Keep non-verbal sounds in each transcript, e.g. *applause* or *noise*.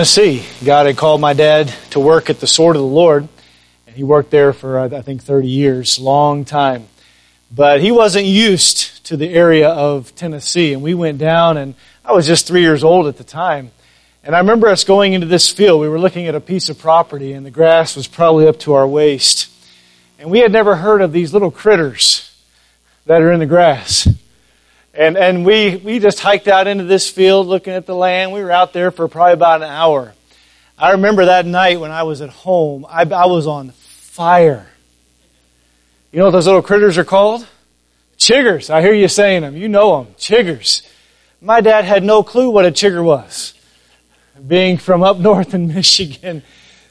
Tennessee. God had called my dad to work at the Sword of the Lord, and he worked there for, I think, 30 years, long time. But he wasn't used to the area of Tennessee, and we went down, and I was just three years old at the time. And I remember us going into this field. We were looking at a piece of property, and the grass was probably up to our waist. And we had never heard of these little critters that are in the grass. And, and we, we just hiked out into this field looking at the land. We were out there for probably about an hour. I remember that night when I was at home, I, I was on fire. You know what those little critters are called? Chiggers. I hear you saying them. You know them. Chiggers. My dad had no clue what a chigger was, being from up *laughs* north in Michigan.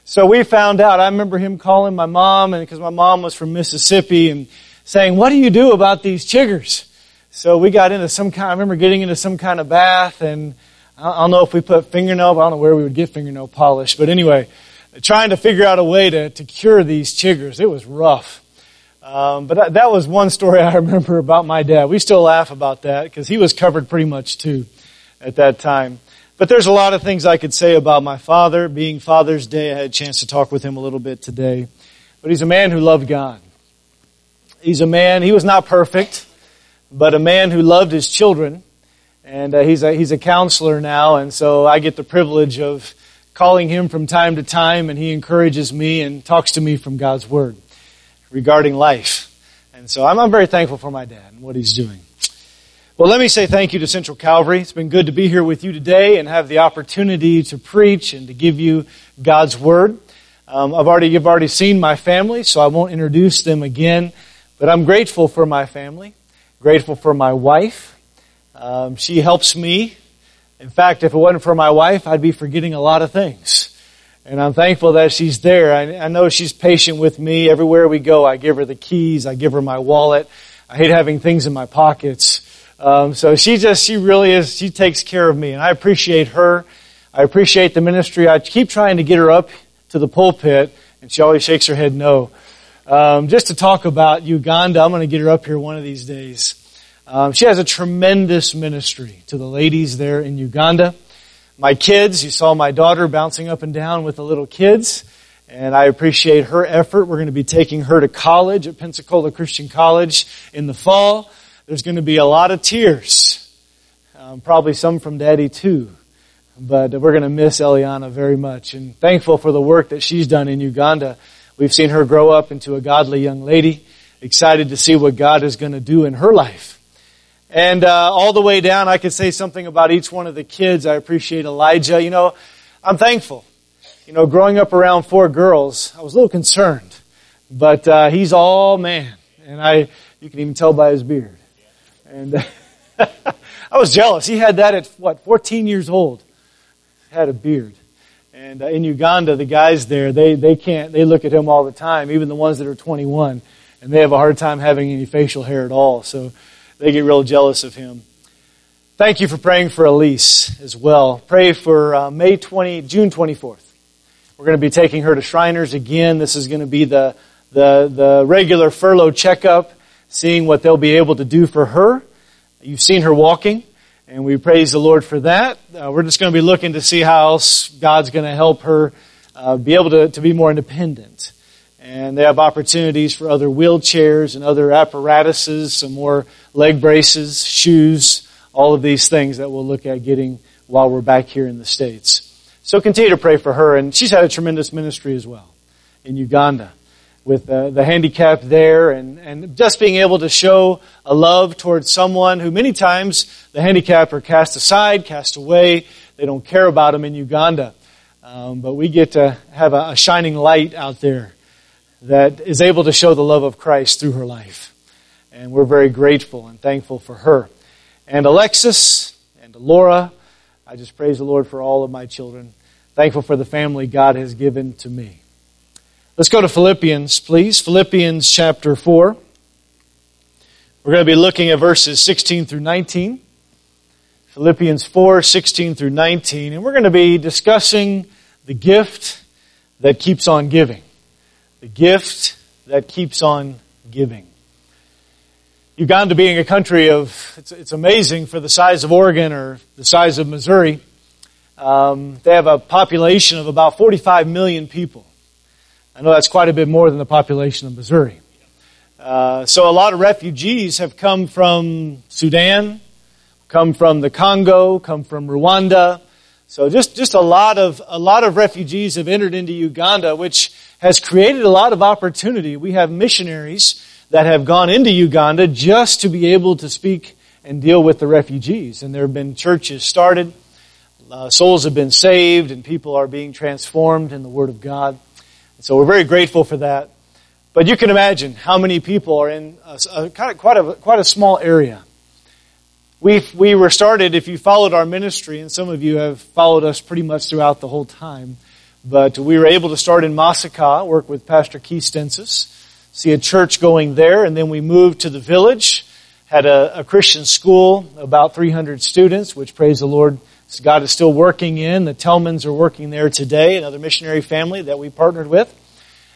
So we found out. I remember him calling my mom, and because my mom was from Mississippi, and saying, "What do you do about these chiggers?" So we got into some kind, I remember getting into some kind of bath and I don't know if we put fingernail, I don't know where we would get fingernail polish, but anyway, trying to figure out a way to, to cure these chiggers. It was rough. Um, but that, that was one story *laughs* I remember about my dad. We still laugh about that because he was covered pretty much too at that time. But there's a lot of things I could say about my father. Being Father's Day, I had a chance to talk with him a little bit today. But he's a man who loved God. He's a man, he was not perfect but a man who loved his children. And uh, he's, a, he's a counselor now, and so I get the privilege of calling him from time to time, and he encourages me and talks to me from God's Word regarding life. And so I'm, I'm very thankful for my dad and what he's doing. Well, let me say thank you to Central Calvary. It's been good to be here with you today and have the opportunity to preach and to give you God's Word. Um, I've already, you've already seen my family, so I won't introduce them again, but I'm grateful for my family. Grateful for my wife. Um, she helps me. In fact, if it wasn't for my wife, I'd be forgetting a lot of things. And I'm thankful that she's there. I, I know she's patient with me. Everywhere we go, I give her the keys. I give her my wallet. I hate having things in my pockets. Um, so she just, she really is, she takes care of me. And I appreciate her. I appreciate the ministry. I keep trying to get her up to the pulpit, and she always shakes her head no um, just to talk about Uganda. I'm going to get her up here one of these days. Um, she has a tremendous ministry to the ladies there in Uganda. My kids, you saw my daughter bouncing up and down with the little kids, and I appreciate her effort. We're going to be taking her to college at Pensacola Christian College in the fall. There's going to be a lot of tears, um, probably some from Daddy too. But we're going to miss Eliana very much, and thankful for the work that she's done in Uganda We've seen her grow up into a godly young lady. Excited to see what God is going to do in her life. And uh, all the way down, I could say something about each one of the kids. I appreciate Elijah. You know, I'm thankful. You know, growing up around four girls, I was a little concerned, but uh, he's all man, and I you can even tell by his beard. And *laughs* I was jealous. He had that at what 14 years old. Had a beard. And uh, in Uganda, the guys there, they, they can't, they look at him all the time, even the ones that are 21, and they have a hard time having any facial hair at all. So they get real jealous of him. Thank you for praying for Elise as well. Pray for uh, May 20, June 24th. We're going to be taking her to Shriners again. This is going to be the, the, the regular furlough checkup, seeing what they'll be able to do for her. You've seen her walking. And we praise the Lord for that. Uh, we're just going to be looking to see how else God's going to help her uh, be able to, to be more independent. And they have opportunities for other wheelchairs and other apparatuses, some more leg braces, shoes, all of these things that we'll look at getting while we're back here in the States. So continue to pray for her. And she's had a tremendous ministry as well in Uganda with the, the handicapped there and, and just being able to show a love towards someone who many times the handicapped are cast aside, cast away. They don't care about them in Uganda. Um, but we get to have a, a shining light out there that is able to show the love of Christ through her life. And we're very grateful and thankful for her. And Alexis and Laura, I just praise the Lord for all of my children. Thankful for the family God has given to me. Let's go to Philippians, please. Philippians chapter 4. We're going to be looking at verses 16 through 19. Philippians 4, 16 through 19. And we're going to be discussing the gift that keeps on giving. The gift that keeps on giving. Uganda being a country of, it's, it's amazing for the size of Oregon or the size of Missouri. Um, they have a population of about 45 million people. I know that's quite a bit more than the population of Missouri. Uh, so a lot of refugees have come from Sudan, come from the Congo, come from Rwanda. So just, just a lot of, a lot of refugees have entered into Uganda, which has created a lot of opportunity. We have missionaries that have gone into Uganda just to be able to speak and deal with the refugees. And there have been churches started, uh, souls have been saved, and people are being transformed in the Word of God. And so we're very grateful for that. But you can imagine how many people are in a, a, quite a quite a small area. We we were started. If you followed our ministry, and some of you have followed us pretty much throughout the whole time, but we were able to start in Masaka, work with Pastor Keith Stensis, see a church going there, and then we moved to the village, had a, a Christian school, about 300 students, which praise the Lord God is still working in. The Tellmans are working there today, another missionary family that we partnered with.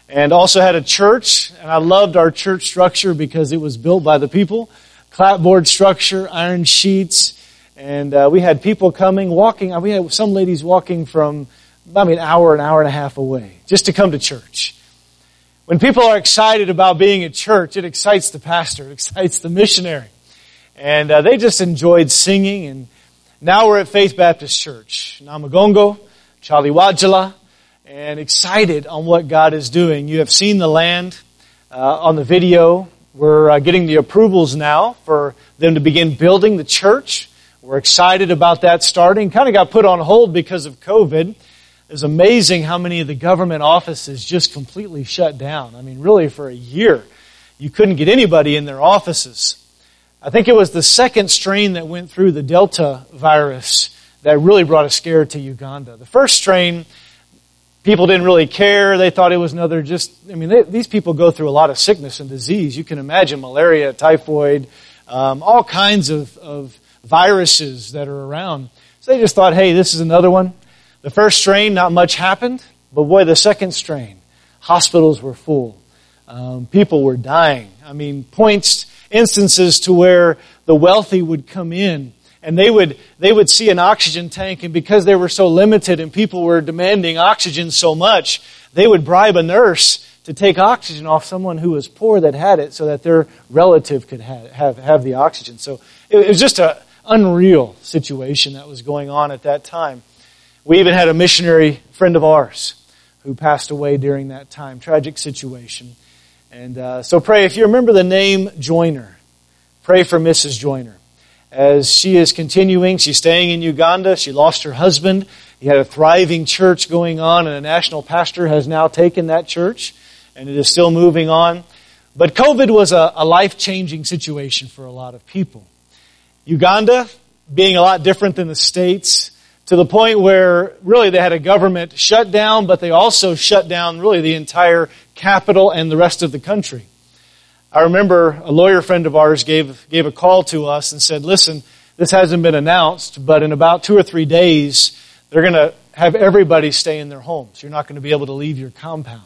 And also had a church, and I loved our church structure because it was built by the people. Clapboard structure, iron sheets, and uh, we had people coming, walking. We had some ladies walking from, I mean, an hour, an hour and a half away, just to come to church. When people are excited about being at church, it excites the pastor, it excites the missionary. And uh, they just enjoyed singing and now we're at Faith Baptist Church, Namugongo, Chaliwajala, and excited on what God is doing. You have seen the land uh, on the video. We're uh, getting the approvals now for them to begin building the church. We're excited about that starting. Kind of got put on hold because of COVID. It's amazing how many of the government offices just completely shut down. I mean, really for a year, you couldn't get anybody in their offices. I think it was the second strain that went through the Delta virus that really brought a scare to Uganda. The first strain, people didn't really care. They thought it was another just, I mean, they, these people go through a lot of sickness and disease. You can imagine malaria, typhoid, um, all kinds of, of viruses that are around. So they just thought, hey, this is another one. The first strain, not much happened. But boy, the second strain, hospitals were full. Um, people were dying. I mean, points instances to where the wealthy would come in and they would they would see an oxygen tank and because they were so limited and people were demanding oxygen so much they would bribe a nurse to take oxygen off someone who was poor that had it so that their relative could have have, have the oxygen. So it was just an unreal situation that was going on at that time. We even had a missionary friend of ours who passed away during that time. Tragic situation and uh, so pray, if you remember the name Joyner, pray for Mrs. Joyner. As she is continuing, she's staying in Uganda. She lost her husband. He had a thriving church going on, and a national pastor has now taken that church, and it is still moving on. But COVID was a, a life changing situation for a lot of people. Uganda, being a lot different than the States, to the point where really they had a government shutdown, but they also shut down really the entire capital and the rest of the country. I remember a lawyer friend of ours gave, gave a call to us and said, listen, this hasn't been announced, but in about two or three days, they're going to have everybody stay in their homes. You're not going to be able to leave your compound.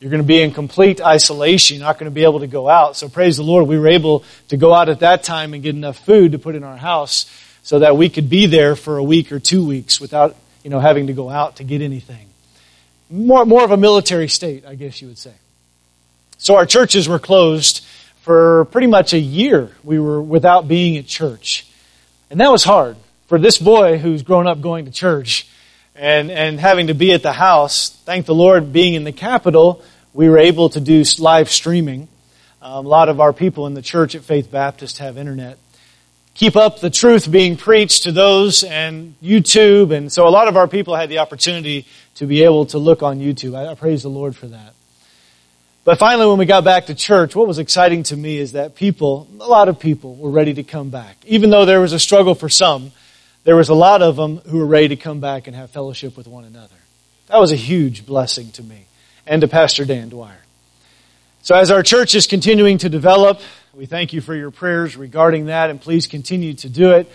You're going to be in complete isolation. You're not going to be able to go out. So praise the Lord, we were able to go out at that time and get enough food to put in our house so that we could be there for a week or two weeks without, you know, having to go out to get anything. More, more of a military state, I guess you would say. So our churches were closed for pretty much a year. We were without being at church. And that was hard for this boy who's grown up going to church and, and having to be at the house. Thank the Lord, being in the capital, we were able to do live streaming. Um, a lot of our people in the church at Faith Baptist have internet keep up the truth being preached to those and YouTube. And so a lot of our people had the opportunity to be able to look on YouTube. I, I praise the Lord for that. But finally, when we got back to church, what was exciting to me is that people, a lot of people were ready to come back. Even though there was a struggle for some, there was a lot of them who were ready to come back and have fellowship with one another. That was a huge blessing to me and to Pastor Dan Dwyer. So as our church is continuing to develop, we thank you for your prayers regarding that, and please continue to do it.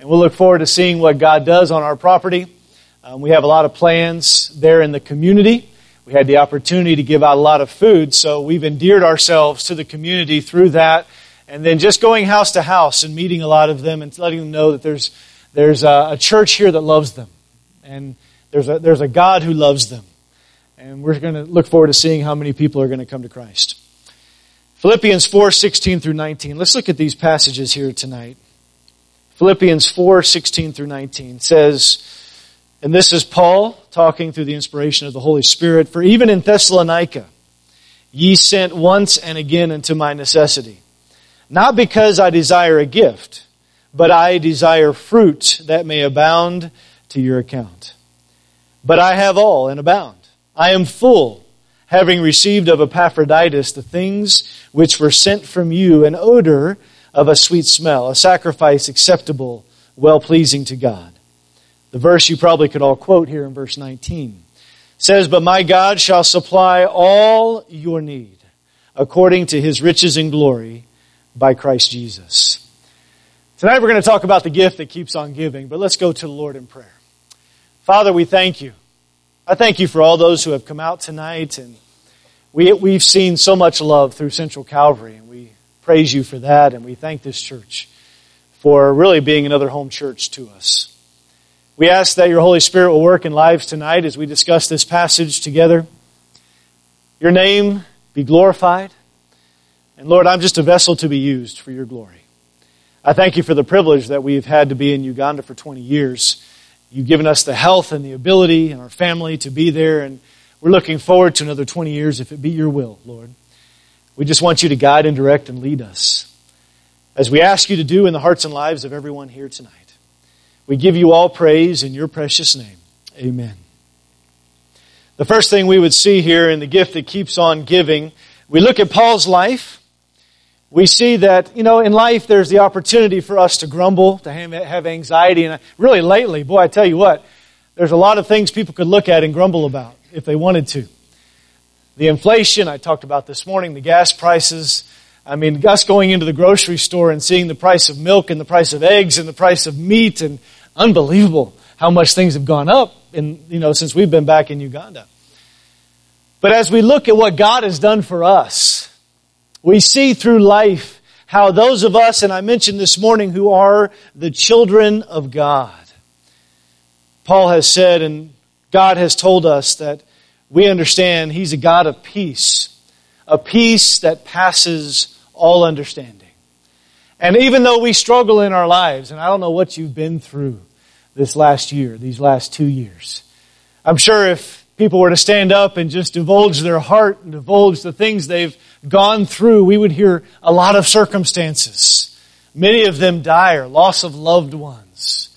And we'll look forward to seeing what God does on our property. Um, we have a lot of plans there in the community. We had the opportunity to give out a lot of food, so we've endeared ourselves to the community through that. And then just going house to house and meeting a lot of them and letting them know that there's, there's a, a church here that loves them And there's a, there's a God who loves them. And we're going to look forward to seeing how many people are going to come to Christ. Philippians 4, 16 through 19. Let's look at these passages here tonight. Philippians 4, 16 through 19 says, and this is Paul talking through the inspiration of the Holy Spirit, for even in Thessalonica, ye sent once and again unto my necessity. Not because I desire a gift, but I desire fruit that may abound to your account. But I have all and abound. I am full, having received of Epaphroditus the things which were sent from you, an odor of a sweet smell, a sacrifice acceptable, well pleasing to God. The verse you probably could all quote here in verse 19 says, But my God shall supply all your need according to his riches and glory by Christ Jesus. Tonight we're going to talk about the gift that keeps on giving, but let's go to the Lord in prayer. Father, we thank you. I thank you for all those who have come out tonight and we, we've seen so much love through Central Calvary and we praise you for that and we thank this church for really being another home church to us. We ask that your Holy Spirit will work in lives tonight as we discuss this passage together. Your name be glorified. And Lord, I'm just a vessel to be used for your glory. I thank you for the privilege that we've had to be in Uganda for 20 years. You've given us the health and the ability and our family to be there, and we're looking forward to another 20 years if it be your will, Lord. We just want you to guide and direct and lead us as we ask you to do in the hearts and lives of everyone here tonight. We give you all praise in your precious name. Amen. The first thing we would see here in the gift that keeps on giving, we look at Paul's life. We see that, you know, in life there's the opportunity for us to grumble, to have anxiety. And really lately, boy, I tell you what, there's a lot of things people could look at and grumble about if they wanted to. The inflation I talked about this morning, the gas prices, I mean, us going into the grocery store and seeing the price of milk and the price of eggs and the price of meat and unbelievable how much things have gone up in, you know, since we've been back in Uganda. But as we look at what God has done for us, we see through life how those of us, and I mentioned this morning, who are the children of God. Paul has said, and God has told us that we understand He's a God of peace, a peace that passes all understanding. And even though we struggle in our lives, and I don't know what you've been through, this last year, these last two years. I'm sure if people were to stand up and just divulge their heart and divulge the things they've gone through, we would hear a lot of circumstances. Many of them dire, loss of loved ones.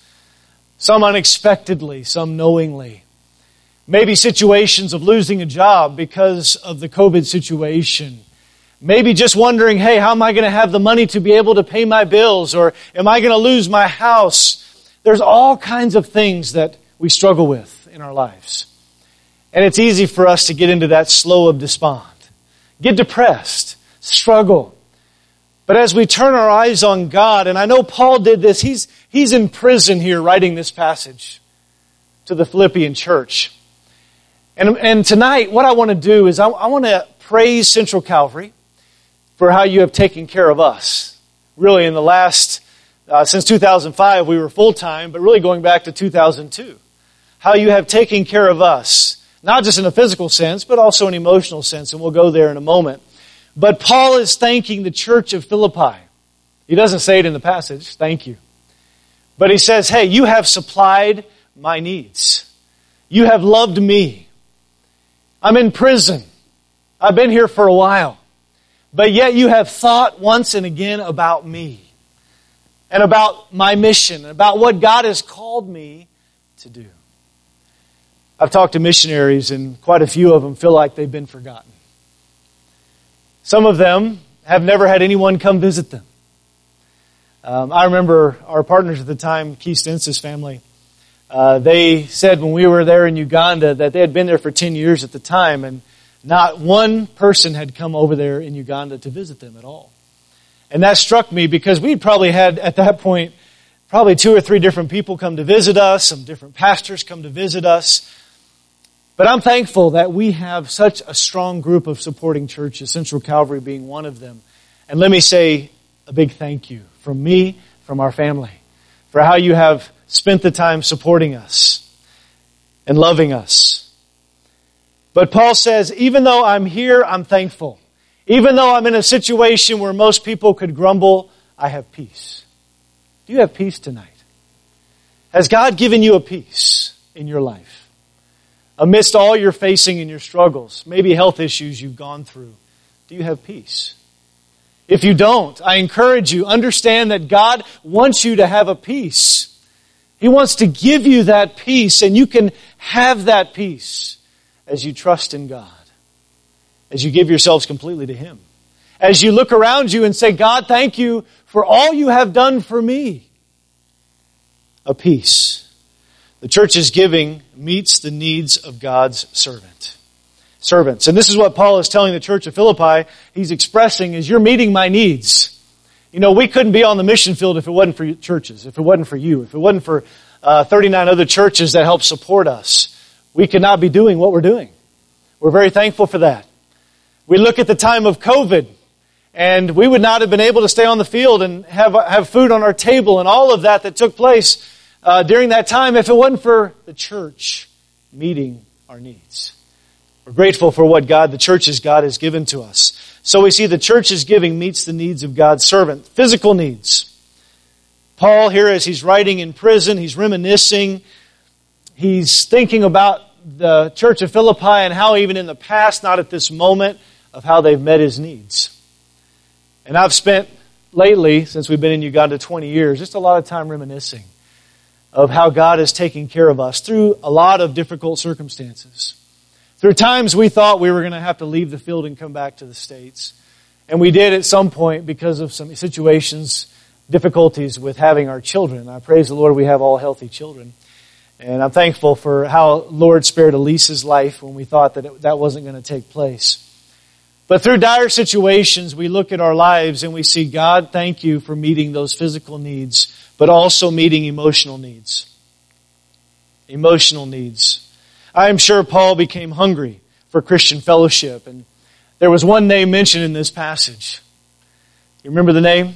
Some unexpectedly, some knowingly. Maybe situations of losing a job because of the COVID situation. Maybe just wondering, hey, how am I going to have the money to be able to pay my bills? Or am I going to lose my house? There's all kinds of things that we struggle with in our lives. And it's easy for us to get into that slough of despond, get depressed, struggle. But as we turn our eyes on God, and I know Paul did this, he's, he's in prison here writing this passage to the Philippian church. And, and tonight, what I want to do is I, I want to praise Central Calvary for how you have taken care of us. Really, in the last uh, since 2005, we were full time, but really going back to 2002. How you have taken care of us, not just in a physical sense, but also an emotional sense, and we'll go there in a moment. But Paul is thanking the church of Philippi. He doesn't say it in the passage, thank you. But he says, hey, you have supplied my needs. You have loved me. I'm in prison. I've been here for a while. But yet you have thought once and again about me and about my mission, and about what God has called me to do. I've talked to missionaries, and quite a few of them feel like they've been forgotten. Some of them have never had anyone come visit them. Um, I remember our partners at the time, Keith Stens's family, uh, they said when we were there in Uganda that they had been there for 10 years at the time, and not one person had come over there in Uganda to visit them at all. And that struck me because we'd probably had, at that point, probably two or three different people come to visit us, some different pastors come to visit us. But I'm thankful that we have such a strong group of supporting churches, Central Calvary being one of them. And let me say a big thank you from me, from our family, for how you have spent the time supporting us. and loving us. But Paul says, even though I'm here, I'm thankful. Even though I'm in a situation where most people could grumble, I have peace. Do you have peace tonight? Has God given you a peace in your life? Amidst all you're facing in your struggles, maybe health issues you've gone through, do you have peace? If you don't, I encourage you, understand that God wants you to have a peace. He wants to give you that peace, and you can have that peace as you trust in God, as you give yourselves completely to Him, as you look around you and say, God, thank you for all you have done for me. A peace. The church is giving meets the needs of God's servant. Servants. And this is what Paul is telling the church of Philippi. He's expressing is you're meeting my needs. You know, we couldn't be on the mission field if it wasn't for churches, if it wasn't for you, if it wasn't for uh, 39 other churches that help support us. We could not be doing what we're doing. We're very thankful for that. We look at the time of COVID, and we would not have been able to stay on the field and have, have food on our table and all of that that took place uh, during that time if it wasn't for the church meeting our needs. We're grateful for what God, the church's God, has given to us. So we see the church's giving meets the needs of God's servant. Physical needs. Paul here, as he's writing in prison, he's reminiscing. He's thinking about the church of Philippi and how even in the past, not at this moment, of how they've met his needs. And I've spent lately, since we've been in Uganda 20 years, just a lot of time reminiscing of how God has taken care of us through a lot of difficult circumstances. Through times we thought we were going to have to leave the field and come back to the States. And we did at some point because of some situations, difficulties with having our children. I praise the Lord we have all healthy children. And I'm thankful for how Lord spared Elisa's life when we thought that it, that wasn't going to take place. But through dire situations, we look at our lives and we see, God, thank you for meeting those physical needs, but also meeting emotional needs. Emotional needs. I am sure Paul became hungry for Christian fellowship. And there was one name mentioned in this passage. You remember the name?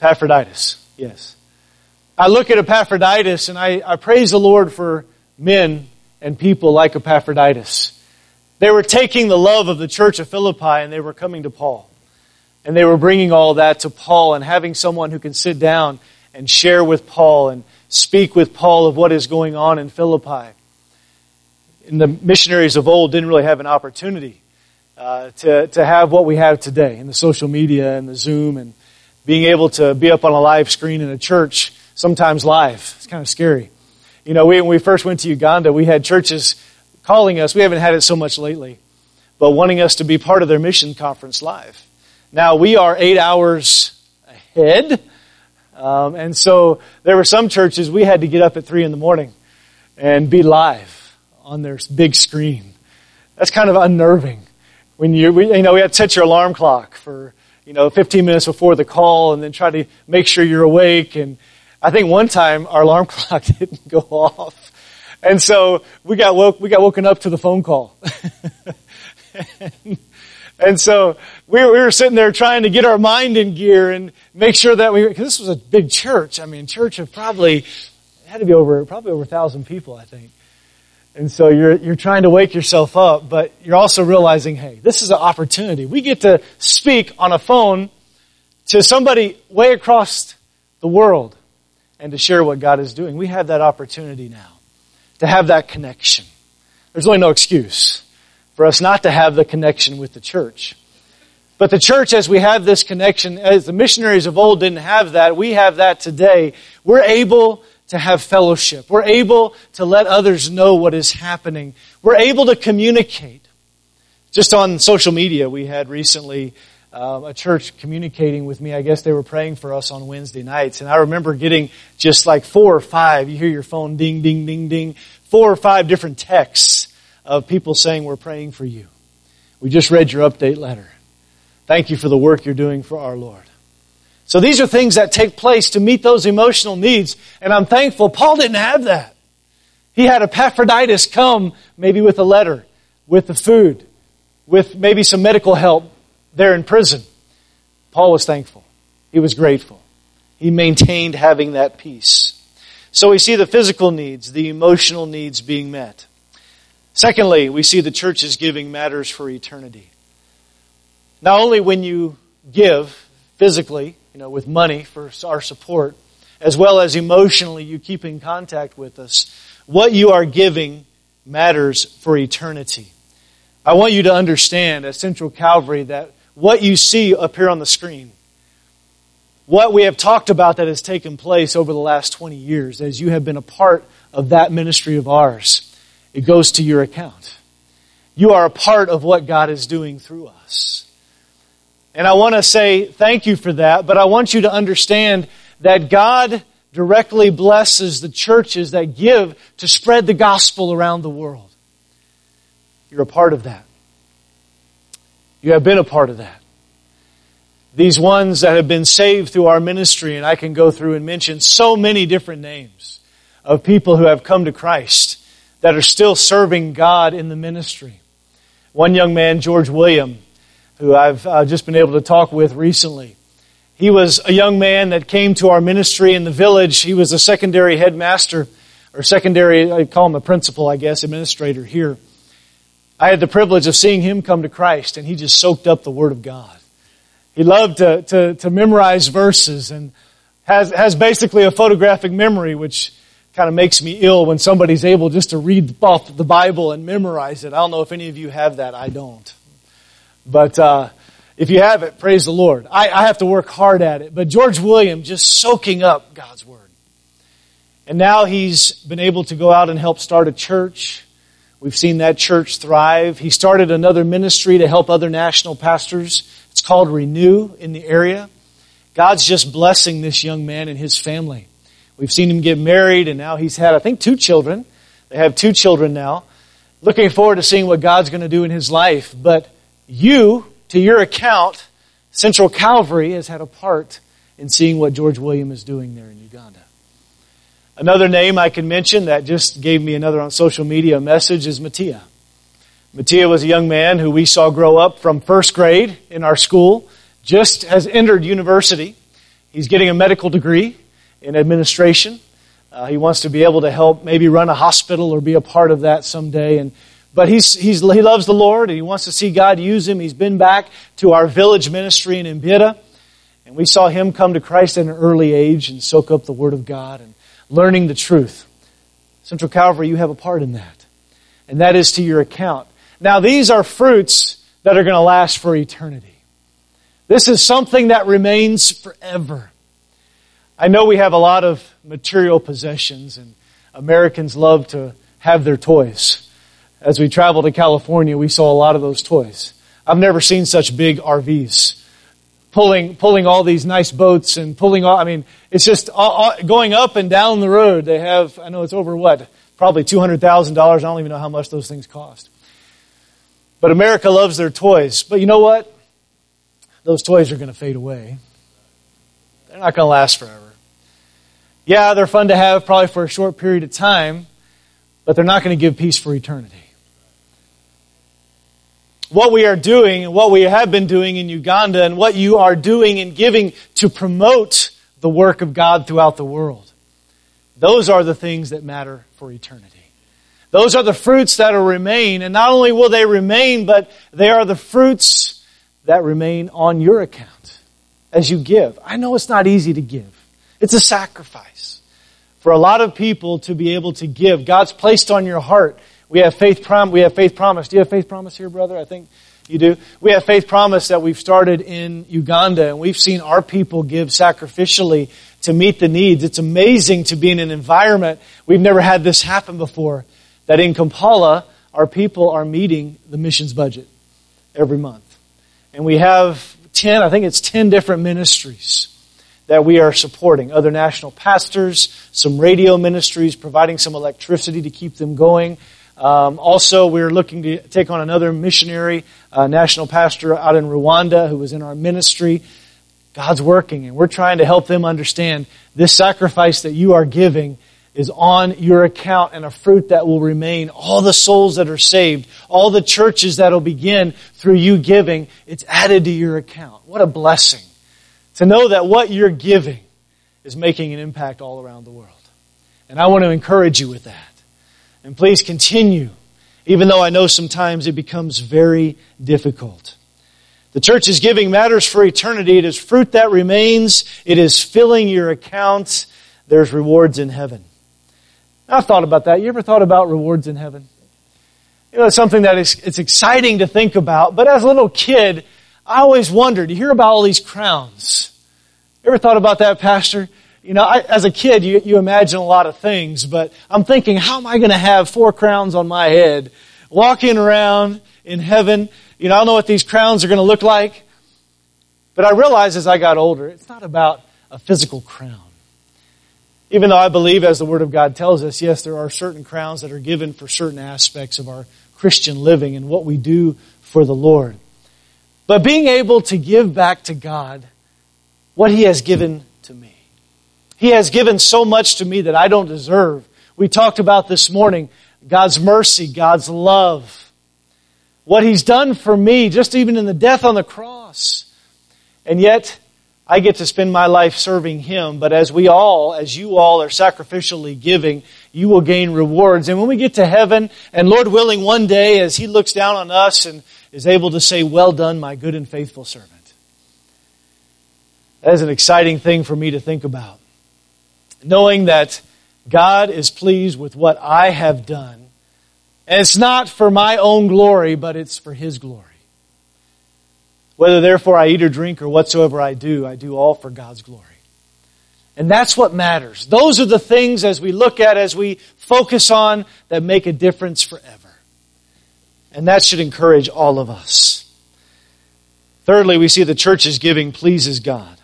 Epaphroditus. Yes. I look at Epaphroditus and I, I praise the Lord for men and people like Epaphroditus. They were taking the love of the church of Philippi and they were coming to Paul. And they were bringing all that to Paul and having someone who can sit down and share with Paul and speak with Paul of what is going on in Philippi And the missionaries of old didn't really have an opportunity uh, to, to have what we have today in the social media and the Zoom and being able to be up on a live screen in a church, sometimes live. It's kind of scary. You know, we, when we first went to Uganda, we had churches calling us. We haven't had it so much lately, but wanting us to be part of their mission conference live. Now, we are eight hours ahead. Um, and so there were some churches we had to get up at three in the morning and be live on their big screen. That's kind of unnerving. When you, we, you know, we have to set your alarm clock for, you know, 15 minutes before the call and then try to make sure you're awake. And I think one time our alarm *laughs* clock didn't go off. And so we got woke, we got woken up to the phone call. *laughs* and, and so we were, we were sitting there trying to get our mind in gear and make sure that we, because this was a big church. I mean, church of probably, had to be over, probably over a thousand people, I think. And so you're, you're trying to wake yourself up, but you're also realizing, hey, this is an opportunity. We get to speak on a phone to somebody way across the world and to share what God is doing. We have that opportunity now to have that connection. There's really no excuse for us not to have the connection with the church. But the church, as we have this connection, as the missionaries of old didn't have that, we have that today. We're able to have fellowship. We're able to let others know what is happening. We're able to communicate. Just on social media, we had recently um, a church communicating with me. I guess they were praying for us on Wednesday nights. And I remember getting just like four or five, you hear your phone ding, ding, ding, ding, four or five different texts of people saying, We're praying for you. We just read your update letter. Thank you for the work you're doing for our Lord. So these are things that take place to meet those emotional needs. And I'm thankful Paul didn't have that. He had Epaphroditus come maybe with a letter, with the food, with maybe some medical help there in prison. Paul was thankful. He was grateful. He maintained having that peace. So we see the physical needs, the emotional needs being met. Secondly, we see the church's giving matters for eternity. Not only when you give physically, you know, with money for our support, as well as emotionally you keep in contact with us, what you are giving matters for eternity. I want you to understand at Central Calvary that what you see up here on the screen, what we have talked about that has taken place over the last 20 years, as you have been a part of that ministry of ours, it goes to your account. You are a part of what God is doing through us. And I want to say thank you for that, but I want you to understand that God directly blesses the churches that give to spread the gospel around the world. You're a part of that. You have been a part of that. These ones that have been saved through our ministry, and I can go through and mention so many different names of people who have come to Christ that are still serving God in the ministry. One young man, George William, who I've uh, just been able to talk with recently. He was a young man that came to our ministry in the village. He was a secondary headmaster, or secondary, I call him a principal, I guess, administrator here. I had the privilege of seeing him come to Christ, and he just soaked up the Word of God. He loved to, to, to memorize verses and has, has basically a photographic memory, which kind of makes me ill when somebody's able just to read off the Bible and memorize it. I don't know if any of you have that. I don't. But uh, if you have it, praise the Lord. I, I have to work hard at it. But George William just soaking up God's Word. And now he's been able to go out and help start a church. We've seen that church thrive. He started another ministry to help other national pastors. It's called Renew in the area. God's just blessing this young man and his family. We've seen him get married, and now he's had, I think, two children. They have two children now. Looking forward to seeing what God's going to do in his life. But you, to your account, Central Calvary has had a part in seeing what George William is doing there in Uganda. Another name I can mention that just gave me another on social media message is Mattia. Mattia was a young man who we saw grow up from first grade in our school, just has entered university. He's getting a medical degree in administration. Uh, he wants to be able to help maybe run a hospital or be a part of that someday. And but he's, he's, he loves the Lord and he wants to see God use him. He's been back to our village ministry in Mbira. And we saw him come to Christ at an early age and soak up the Word of God and learning the truth. Central Calvary, you have a part in that. And that is to your account. Now, these are fruits that are going to last for eternity. This is something that remains forever. I know we have a lot of material possessions, and Americans love to have their toys as we traveled to California, we saw a lot of those toys. I've never seen such big RVs. Pulling, pulling all these nice boats and pulling all, I mean, it's just all, all, going up and down the road. They have, I know it's over what? Probably $200,000. I don't even know how much those things cost. But America loves their toys. But you know what? Those toys are going to fade away. They're not going to last forever. Yeah, they're fun to have probably for a short period of time, but they're not going to give peace for eternity what we are doing and what we have been doing in Uganda and what you are doing and giving to promote the work of God throughout the world. Those are the things that matter for eternity. Those are the fruits that will remain, and not only will they remain, but they are the fruits that remain on your account as you give. I know it's not easy to give. It's a sacrifice for a lot of people to be able to give. God's placed on your heart we have faith prom- we have faith promise. Do you have faith promise here, brother? I think you do. We have faith promise that we've started in Uganda and we've seen our people give sacrificially to meet the needs. It's amazing to be in an environment. We've never had this happen before. That in Kampala, our people are meeting the missions budget every month. And we have 10, I think it's 10 different ministries that we are supporting. Other national pastors, some radio ministries, providing some electricity to keep them going. Um, also, we're looking to take on another missionary, uh, national pastor out in Rwanda who was in our ministry. God's working, and we're trying to help them understand this sacrifice that you are giving is on your account and a fruit that will remain. All the souls that are saved, all the churches that will begin through you giving, it's added to your account. What a blessing to know that what you're giving is making an impact all around the world. And I want to encourage you with that. And please continue, even though I know sometimes it becomes very difficult. The church's giving matters for eternity. It is fruit that remains. It is filling your account. There's rewards in heaven. I've thought about that. You ever thought about rewards in heaven? You know, it's something that is, it's exciting to think about. But as a little kid, I always wondered, you hear about all these crowns. Ever thought about that, Pastor? You know, I, as a kid, you, you imagine a lot of things, but I'm thinking, how am I going to have four crowns on my head, walking around in heaven? You know, I don't know what these crowns are going to look like. But I realized as I got older, it's not about a physical crown. Even though I believe, as the Word of God tells us, yes, there are certain crowns that are given for certain aspects of our Christian living and what we do for the Lord. But being able to give back to God what He has given to me. He has given so much to me that I don't deserve. We talked about this morning God's mercy, God's love, what He's done for me, just even in the death on the cross. And yet, I get to spend my life serving Him, but as we all, as you all are sacrificially giving, you will gain rewards. And when we get to heaven, and Lord willing, one day as He looks down on us and is able to say, Well done, my good and faithful servant. That is an exciting thing for me to think about. Knowing that God is pleased with what I have done. And it's not for my own glory, but it's for His glory. Whether therefore I eat or drink or whatsoever I do, I do all for God's glory. And that's what matters. Those are the things as we look at, as we focus on, that make a difference forever. And that should encourage all of us. Thirdly, we see the church's giving pleases God.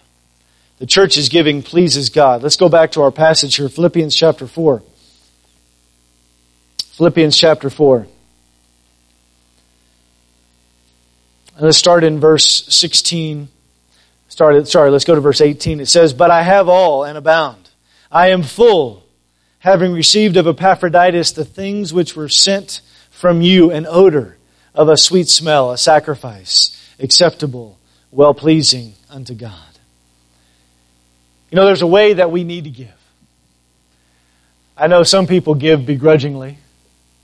The church's giving pleases God. Let's go back to our passage here, Philippians chapter 4. Philippians chapter 4. And let's start in verse 16. Start, sorry, let's go to verse 18. It says, But I have all and abound. I am full, having received of Epaphroditus the things which were sent from you, an odor of a sweet smell, a sacrifice, acceptable, well pleasing unto God. You know, there's a way that we need to give. I know some people give begrudgingly.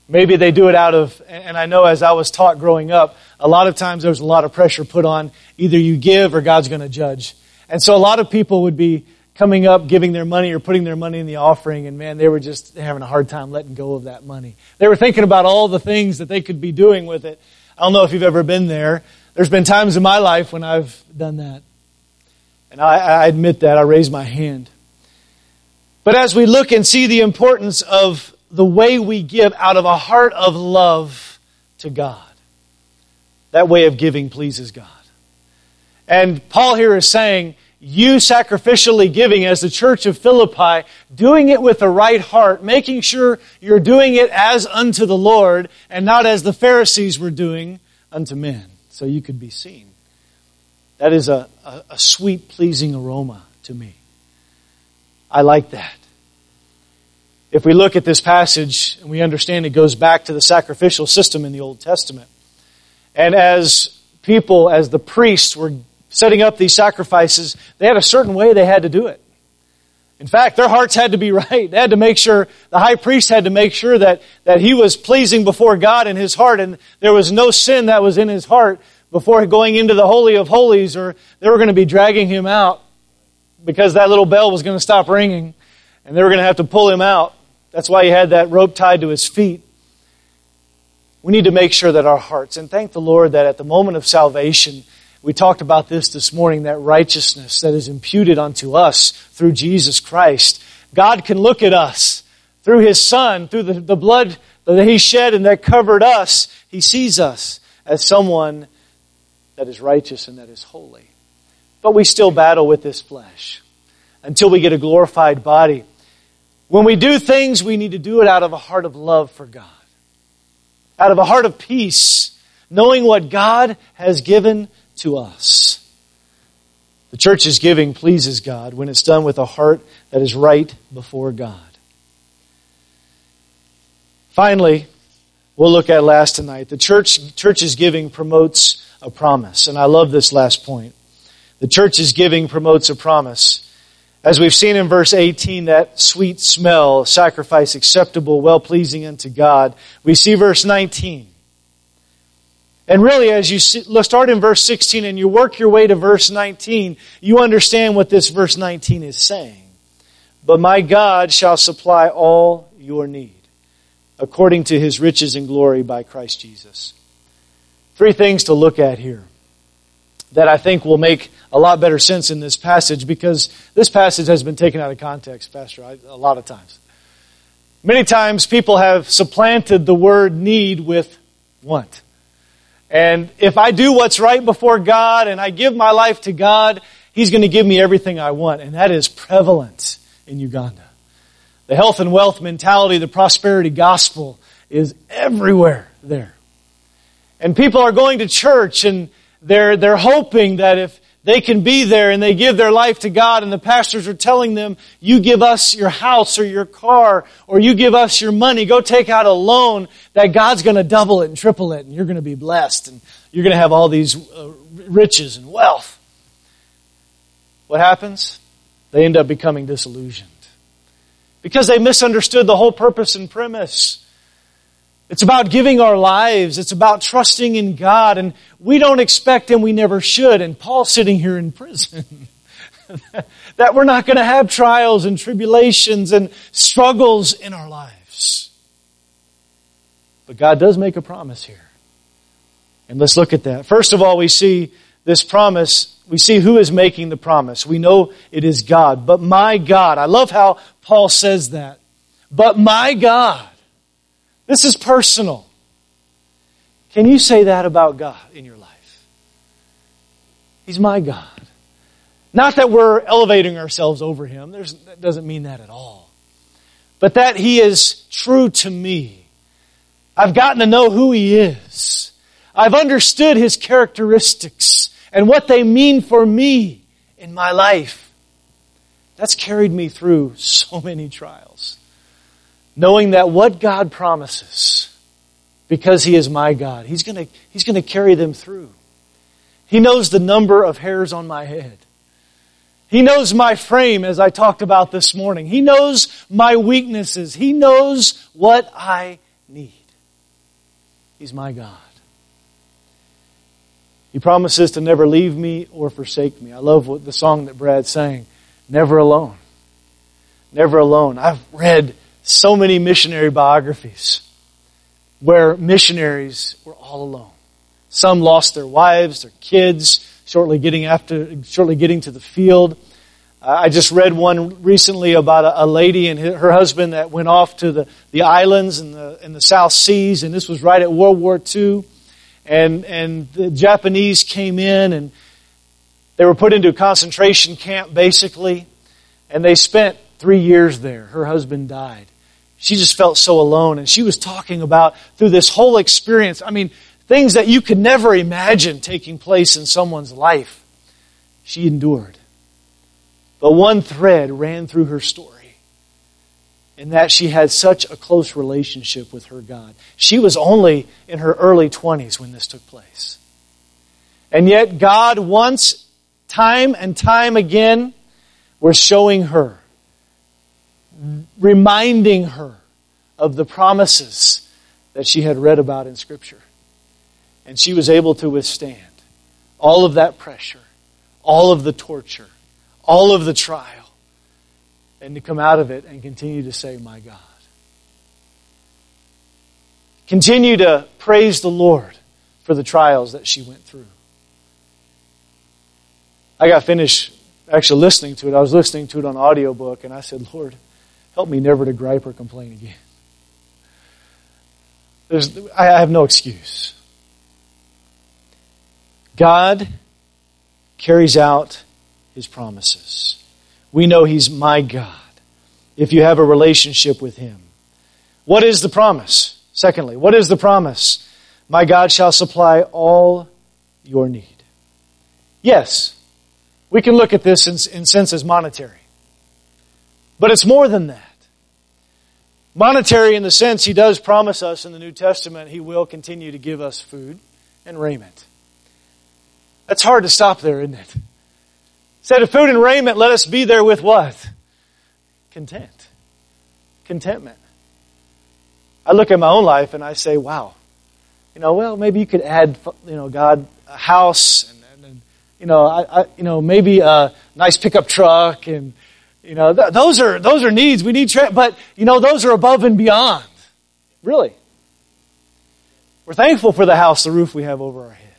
Maybe they do it out of, and I know as I was taught growing up, a lot of times there's a lot of pressure put on either you give or God's going to judge. And so a lot of people would be coming up, giving their money or putting their money in the offering, and man, they were just having a hard time letting go of that money. They were thinking about all the things that they could be doing with it. I don't know if you've ever been there. There's been times in my life when I've done that. And I, I admit that. I raise my hand. But as we look and see the importance of the way we give out of a heart of love to God. That way of giving pleases God. And Paul here is saying, you sacrificially giving as the church of Philippi, doing it with the right heart, making sure you're doing it as unto the Lord and not as the Pharisees were doing unto men, so you could be seen. That is a, a, a sweet, pleasing aroma to me. I like that if we look at this passage and we understand it goes back to the sacrificial system in the Old Testament. And as people, as the priests were setting up these sacrifices, they had a certain way they had to do it. In fact, their hearts had to be *laughs* right. They had to make sure, the high priest had to make sure that, that he was pleasing before God in his heart and there was no sin that was in his heart before going into the Holy of Holies or they were going to be dragging him out because that little bell was going to stop ringing and they were going to have to pull him out. That's why he had that rope tied to his feet. We need to make sure that our hearts, and thank the Lord that at the moment of salvation, we talked about this this morning, that righteousness that is imputed unto us through Jesus Christ. God can look at us through His Son, through the, the blood that He shed and that covered us. He sees us as someone that is righteous and that is holy. But we still battle with this flesh until we get a glorified body. When we do things, we need to do it out of a heart of love for God, out of a heart of peace, knowing what God has given to us. The church's giving pleases God when it's done with a heart that is right before God. Finally, we'll look at last tonight. The church, church's giving promotes a promise. And I love this last point. The church's giving promotes a promise. As we've seen in verse 18, that sweet smell, sacrifice acceptable, well pleasing unto God. We see verse 19. And really, as you start in verse 16 and you work your way to verse 19, you understand what this verse 19 is saying. But my God shall supply all your need, according to his riches and glory by Christ Jesus. Three things to look at here that I think will make a lot better sense in this passage because this passage has been taken out of context, Pastor, a lot of times. Many times people have supplanted the word need with want. And if I do what's right before God and I give my life to God, He's going to give me everything I want. And that is prevalent in Uganda. The health and wealth mentality, the prosperity gospel is everywhere there. And people are going to church and they're, they're hoping that if they can be there and they give their life to God and the pastors are telling them, you give us your house or your car or you give us your money, go take out a loan, that God's going to double it and triple it and you're going to be blessed and you're going to have all these uh, riches and wealth. What happens? They end up becoming disillusioned because they misunderstood the whole purpose and premise. It's about giving our lives. It's about trusting in God. And we don't expect and we never should. And Paul's sitting here in prison. *laughs* that we're not going to have trials and tribulations and struggles in our lives. But God does make a promise here. And let's look at that. First of all, we see this promise. We see who is making the promise. We know it is God. But my God. I love how Paul says that. But my God this is personal. Can you say that about God in your life? He's my God. Not that we're elevating ourselves over Him. There's, that doesn't mean that at all. But that He is true to me. I've gotten to know who He is. I've understood His characteristics and what they mean for me in my life. That's carried me through so many trials knowing that what God promises, because He is my God, He's going He's to carry them through. He knows the number of hairs on my head. He knows my frame, as I talked about this morning. He knows my weaknesses. He knows what I need. He's my God. He promises to never leave me or forsake me. I love what the song that Brad sang, Never Alone. Never Alone. I've read so many missionary biographies where missionaries were all alone. Some lost their wives, their kids, shortly getting after, shortly getting to the field. Uh, I just read one recently about a, lady and her husband that went off to the, the islands in the, in the South Seas, and this was right at World War II. And, and the Japanese came in and they were put into a concentration camp basically, and they spent three years there. Her husband died she just felt so alone. And she was talking about through this whole experience, I mean, things that you could never imagine taking place in someone's life. She endured. But one thread ran through her story. In that she had such a close relationship with her God. She was only in her early 20s when this took place. And yet God once, time and time again, was showing her reminding her of the promises that she had read about in Scripture. And she was able to withstand all of that pressure, all of the torture, all of the trial, and to come out of it and continue to say, My God. Continue to praise the Lord for the trials that she went through. I got finished actually listening to it. I was listening to it on audiobook, and I said, Lord, Help me never to gripe or complain again. There's, I have no excuse. God carries out His promises. We know He's my God if you have a relationship with Him. What is the promise? Secondly, what is the promise? My God shall supply all your need. Yes, we can look at this in, in monetary. But it's more than that. Monetary in the sense he does promise us in the New Testament he will continue to give us food and raiment. That's hard to stop there, isn't it? Said of food and raiment, let us be there with what? Content. Contentment. I look at my own life and I say, wow. You know, well, maybe you could add, you know, God, a house and, and, and you know, I, I, you know, maybe a nice pickup truck and, you know, th- those are, those are needs. We need, tra- but, you know, those are above and beyond. Really. We're thankful for the house, the roof we have over our head.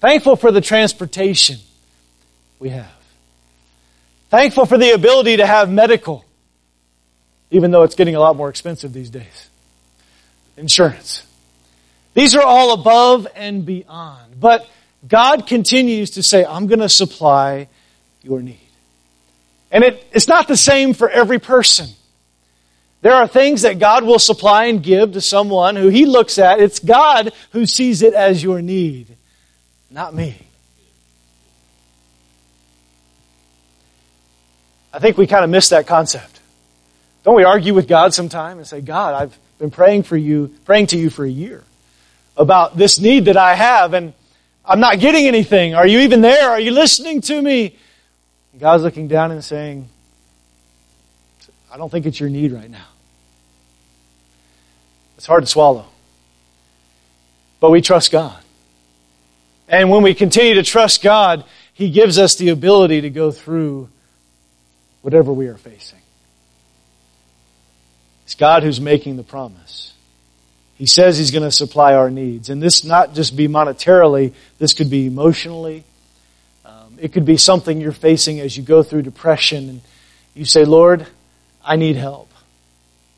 Thankful for the transportation we have. Thankful for the ability to have medical, even though it's getting a lot more expensive these days. Insurance. These are all above and beyond. But God continues to say, I'm going to supply your need. And it, it's not the same for every person. There are things that God will supply and give to someone who He looks at. It's God who sees it as your need, not me. I think we kind of miss that concept. Don't we argue with God sometime and say, God, I've been praying for you, praying to you for a year about this need that I have and I'm not getting anything. Are you even there? Are you listening to me? God's looking down and saying, I don't think it's your need right now. It's hard to swallow. But we trust God. And when we continue to trust God, He gives us the ability to go through whatever we are facing. It's God who's making the promise. He says He's going to supply our needs. And this not just be monetarily, this could be emotionally. It could be something you're facing as you go through depression and you say, Lord, I need help.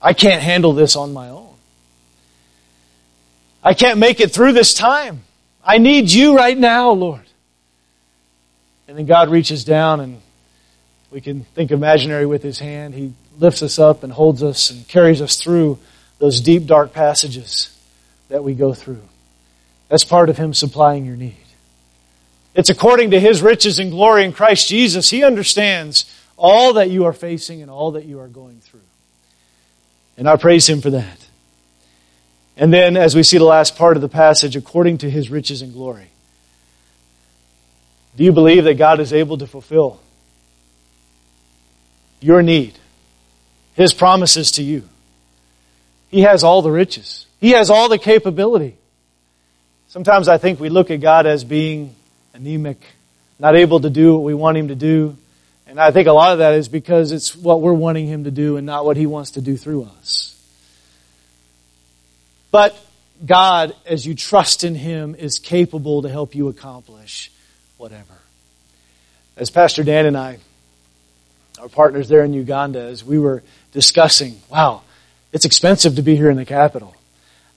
I can't handle this on my own. I can't make it through this time. I need you right now, Lord. And then God reaches down and we can think imaginary with his hand. He lifts us up and holds us and carries us through those deep, dark passages that we go through. That's part of him supplying your need. It's according to his riches and glory in Christ Jesus. He understands all that you are facing and all that you are going through. And I praise Him for that. And then, as we see the last part of the passage, according to His riches and glory. Do you believe that God is able to fulfill your need, His promises to you? He has all the riches. He has all the capability. Sometimes I think we look at God as being anemic, not able to do what we want Him to do. And I think a lot of that is because it's what we're wanting Him to do and not what He wants to do through us. But God, as you trust in Him, is capable to help you accomplish whatever. As Pastor Dan and I, our partners there in Uganda, as we were discussing, wow, it's expensive to be here in the capital.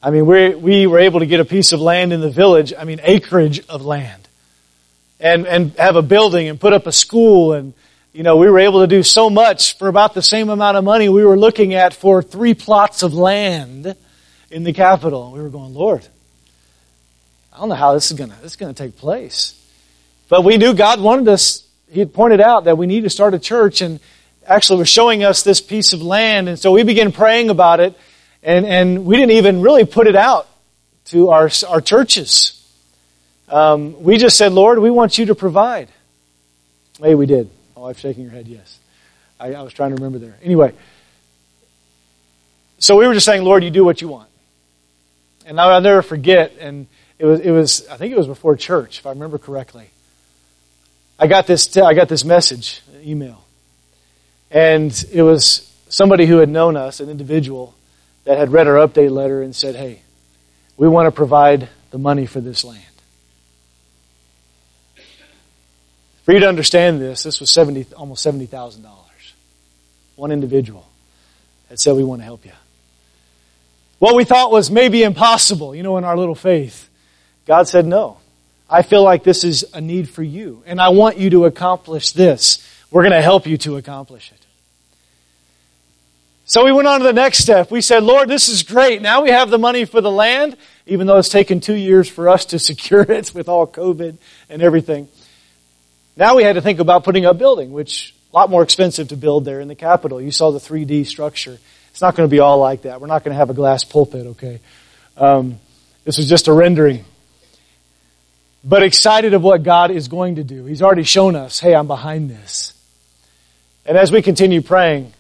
I mean, we, we were able to get a piece of land in the village, I mean, acreage of land, and, and have a building and put up a school and you know, we were able to do so much for about the same amount of money we were looking at for three plots of land in the capital. We were going, Lord, I don't know how this is gonna this is gonna take place. But we knew God wanted us, He had pointed out that we need to start a church and actually was showing us this piece of land. And so we began praying about it and, and we didn't even really put it out to our, our churches. Um, we just said, Lord, we want you to provide. Hey, we did. My wife's shaking her head, yes. I, I was trying to remember there. Anyway, so we were just saying, Lord, you do what you want. And I'll never forget, and it was, it was, I think it was before church, if I remember correctly. I got this, I got this message, email. And it was somebody who had known us, an individual, that had read our update letter and said, hey, we want to provide the money for this land. For you to understand this, this was 70, almost $70,000. One individual had said, we want to help you. What we thought was maybe impossible, you know, in our little faith, God said, no. I feel like this is a need for you, and I want you to accomplish this. We're going to help you to accomplish it. So we went on to the next step. We said, Lord, this is great. Now we have the money for the land, even though it's taken two years for us to *laughs* secure it with all COVID and everything. Now we had to think about putting up building, which a lot more expensive to build there in the capital. You saw the 3D structure. It's not going to be all like that. We're not going to have a glass pulpit, okay? Um, this is just a rendering. but excited of what God is going to do. He's already shown us, hey, I'm behind this. And as we continue praying,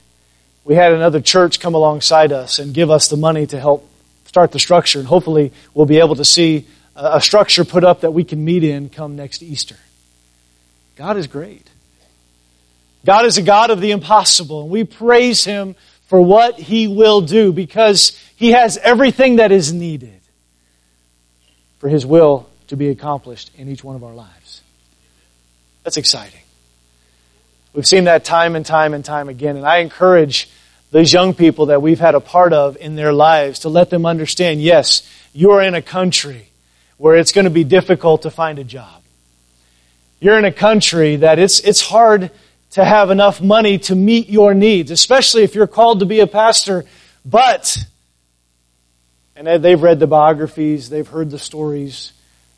we had another church come alongside us and give us the money to help start the structure. And hopefully we'll be able to see a structure put up that we can meet in come next Easter. God is great. God is a God of the impossible. And we praise Him for what He will do because He has everything that is needed for His will to be accomplished in each one of our lives. That's exciting. We've seen that time and time and time again. And I encourage these young people that we've had a part of in their lives to let them understand, yes, you're in a country where it's going to be difficult to find a job. You're in a country that it's, it's hard to have enough money to meet your needs, especially if you're called to be a pastor. But, and they've read the biographies, they've heard the stories,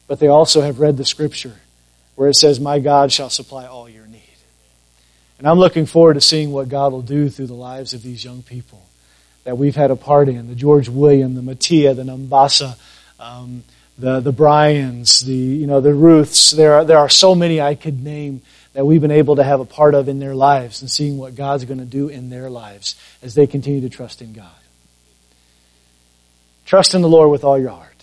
but they also have read the scripture where it says, My God shall supply all your need. And I'm looking forward to seeing what God will do through the lives of these young people that we've had a part in. The George William, the Mattia, the Nambasa, um, the, the Bryans, the, you know, the Ruths. There are, there are so many I could name that we've been able to have a part of in their lives and seeing what God's going to do in their lives as they continue to trust in God. Trust in the Lord with all your heart.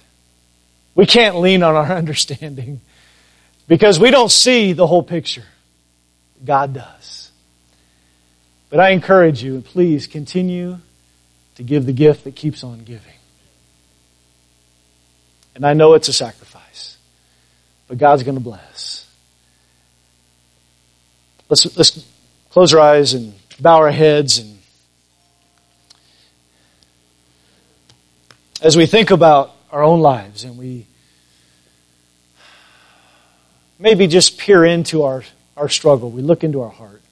We can't lean on our *laughs* understanding because we don't see the whole picture. God does. But I encourage you, please continue to give the gift that keeps on giving. And I know it's a sacrifice, but God's going to bless. Let's, let's close our eyes and bow our heads and as we think about our own lives and we maybe just peer into our, our struggle, we look into our heart.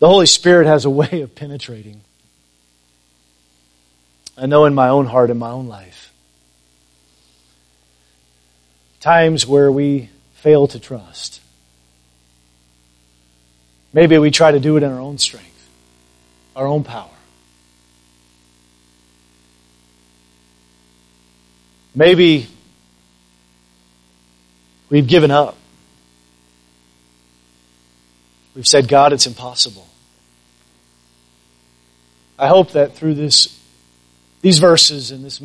The Holy Spirit has a way of penetrating. I know in my own heart, in my own life. Times where we fail to trust. Maybe we try to do it in our own strength, our own power. Maybe we've given up. We've said, God, it's impossible. I hope that through this, these verses and this